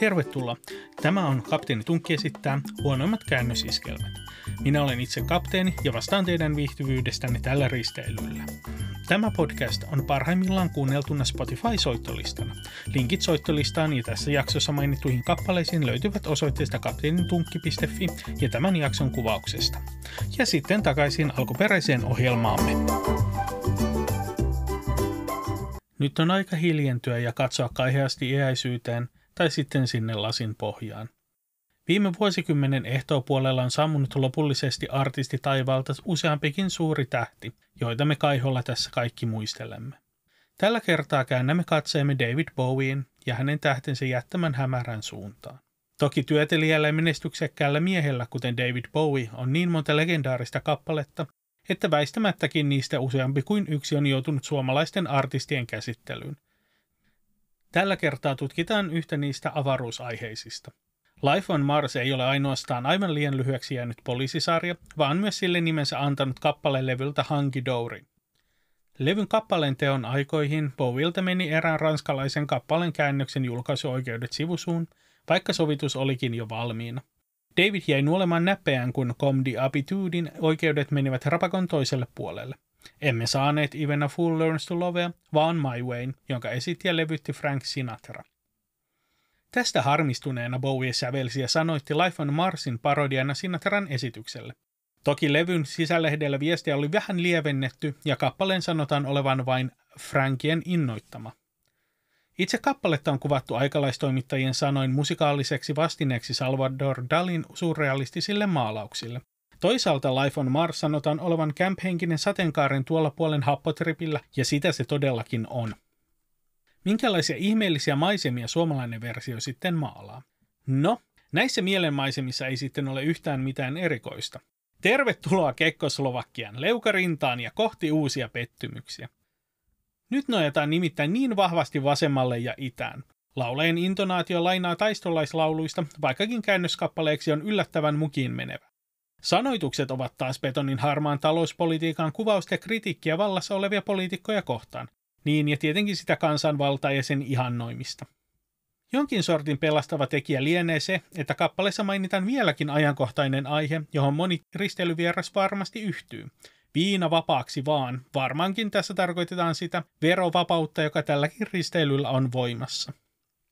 Tervetuloa. Tämä on Kapteeni Tunkki esittää huonoimmat käännösiskelmät. Minä olen itse kapteeni ja vastaan teidän viihtyvyydestänne tällä risteilyllä. Tämä podcast on parhaimmillaan kuunneltuna Spotify-soittolistana. Linkit soittolistaan ja tässä jaksossa mainittuihin kappaleisiin löytyvät osoitteesta kapteenitunkki.fi ja tämän jakson kuvauksesta. Ja sitten takaisin alkuperäiseen ohjelmaamme. Nyt on aika hiljentyä ja katsoa kaiheasti iäisyyteen tai sitten sinne lasin pohjaan. Viime vuosikymmenen ehtoopuolella on sammunut lopullisesti artisti taivaalta useampikin suuri tähti, joita me kaiholla tässä kaikki muistelemme. Tällä kertaa käännämme katseemme David Bowien ja hänen tähtensä jättämän hämärän suuntaan. Toki työtelijällä ja menestyksekkäällä miehellä, kuten David Bowie, on niin monta legendaarista kappaletta, että väistämättäkin niistä useampi kuin yksi on joutunut suomalaisten artistien käsittelyyn. Tällä kertaa tutkitaan yhtä niistä avaruusaiheisista. Life on Mars ei ole ainoastaan aivan liian lyhyeksi jäänyt poliisisarja, vaan myös sille nimensä antanut kappalelevyltä Hanky Dory. Levyn kappaleen teon aikoihin Bowielta meni erään ranskalaisen kappaleen käännöksen julkaisuoikeudet sivusuun, vaikka sovitus olikin jo valmiina. David jäi nuolemaan näpeään, kun Com di Aptitudin oikeudet menivät rapakon toiselle puolelle. Emme saaneet Even a Fool Learns to Lovea, vaan My Way, jonka esitti ja levytti Frank Sinatra. Tästä harmistuneena Bowie sävelsi ja sanoitti Life on Marsin parodiana Sinatran esitykselle. Toki levyn sisällehdellä viestiä oli vähän lievennetty ja kappaleen sanotaan olevan vain Frankien innoittama. Itse kappaletta on kuvattu aikalaistoimittajien sanoin musikaaliseksi vastineeksi Salvador Dalin surrealistisille maalauksille. Toisaalta Life on Mars sanotaan olevan camp-henkinen sateenkaaren tuolla puolen happotripillä, ja sitä se todellakin on. Minkälaisia ihmeellisiä maisemia suomalainen versio sitten maalaa? No, näissä mielenmaisemissa ei sitten ole yhtään mitään erikoista. Tervetuloa Kekkoslovakian leukarintaan ja kohti uusia pettymyksiä. Nyt nojataan nimittäin niin vahvasti vasemmalle ja itään. Laulajan intonaatio lainaa taistolaislauluista, vaikkakin käännöskappaleeksi on yllättävän mukiin menevä. Sanoitukset ovat taas betonin harmaan talouspolitiikan kuvausta ja kritiikkiä vallassa olevia poliitikkoja kohtaan. Niin ja tietenkin sitä kansanvaltaa ja sen ihannoimista. Jonkin sortin pelastava tekijä lienee se, että kappaleessa mainitaan vieläkin ajankohtainen aihe, johon moni risteilyvieras varmasti yhtyy. Viina vapaaksi vaan. Varmaankin tässä tarkoitetaan sitä verovapautta, joka tälläkin risteilyllä on voimassa.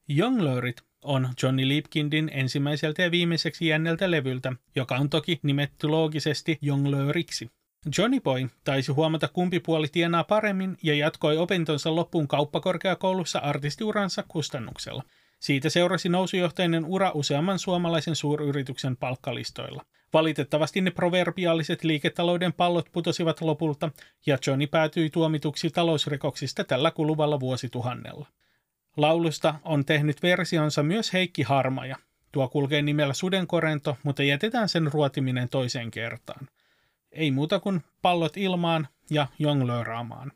Jonglöörit on Johnny Lipkindin ensimmäiseltä ja viimeiseksi jänneltä levyltä, joka on toki nimetty loogisesti jonglööriksi. Johnny Boy taisi huomata kumpi puoli tienaa paremmin ja jatkoi opintonsa loppuun kauppakorkeakoulussa artistiuransa kustannuksella. Siitä seurasi nousujohtainen ura useamman suomalaisen suuryrityksen palkkalistoilla. Valitettavasti ne proverbiaaliset liiketalouden pallot putosivat lopulta, ja Johnny päätyi tuomituksi talousrikoksista tällä kuluvalla vuosituhannella. Laulusta on tehnyt versionsa myös Heikki Harmaja. Tuo kulkee nimellä Sudenkorento, mutta jätetään sen ruotiminen toiseen kertaan. Ei muuta kuin pallot ilmaan ja jonglööraamaan.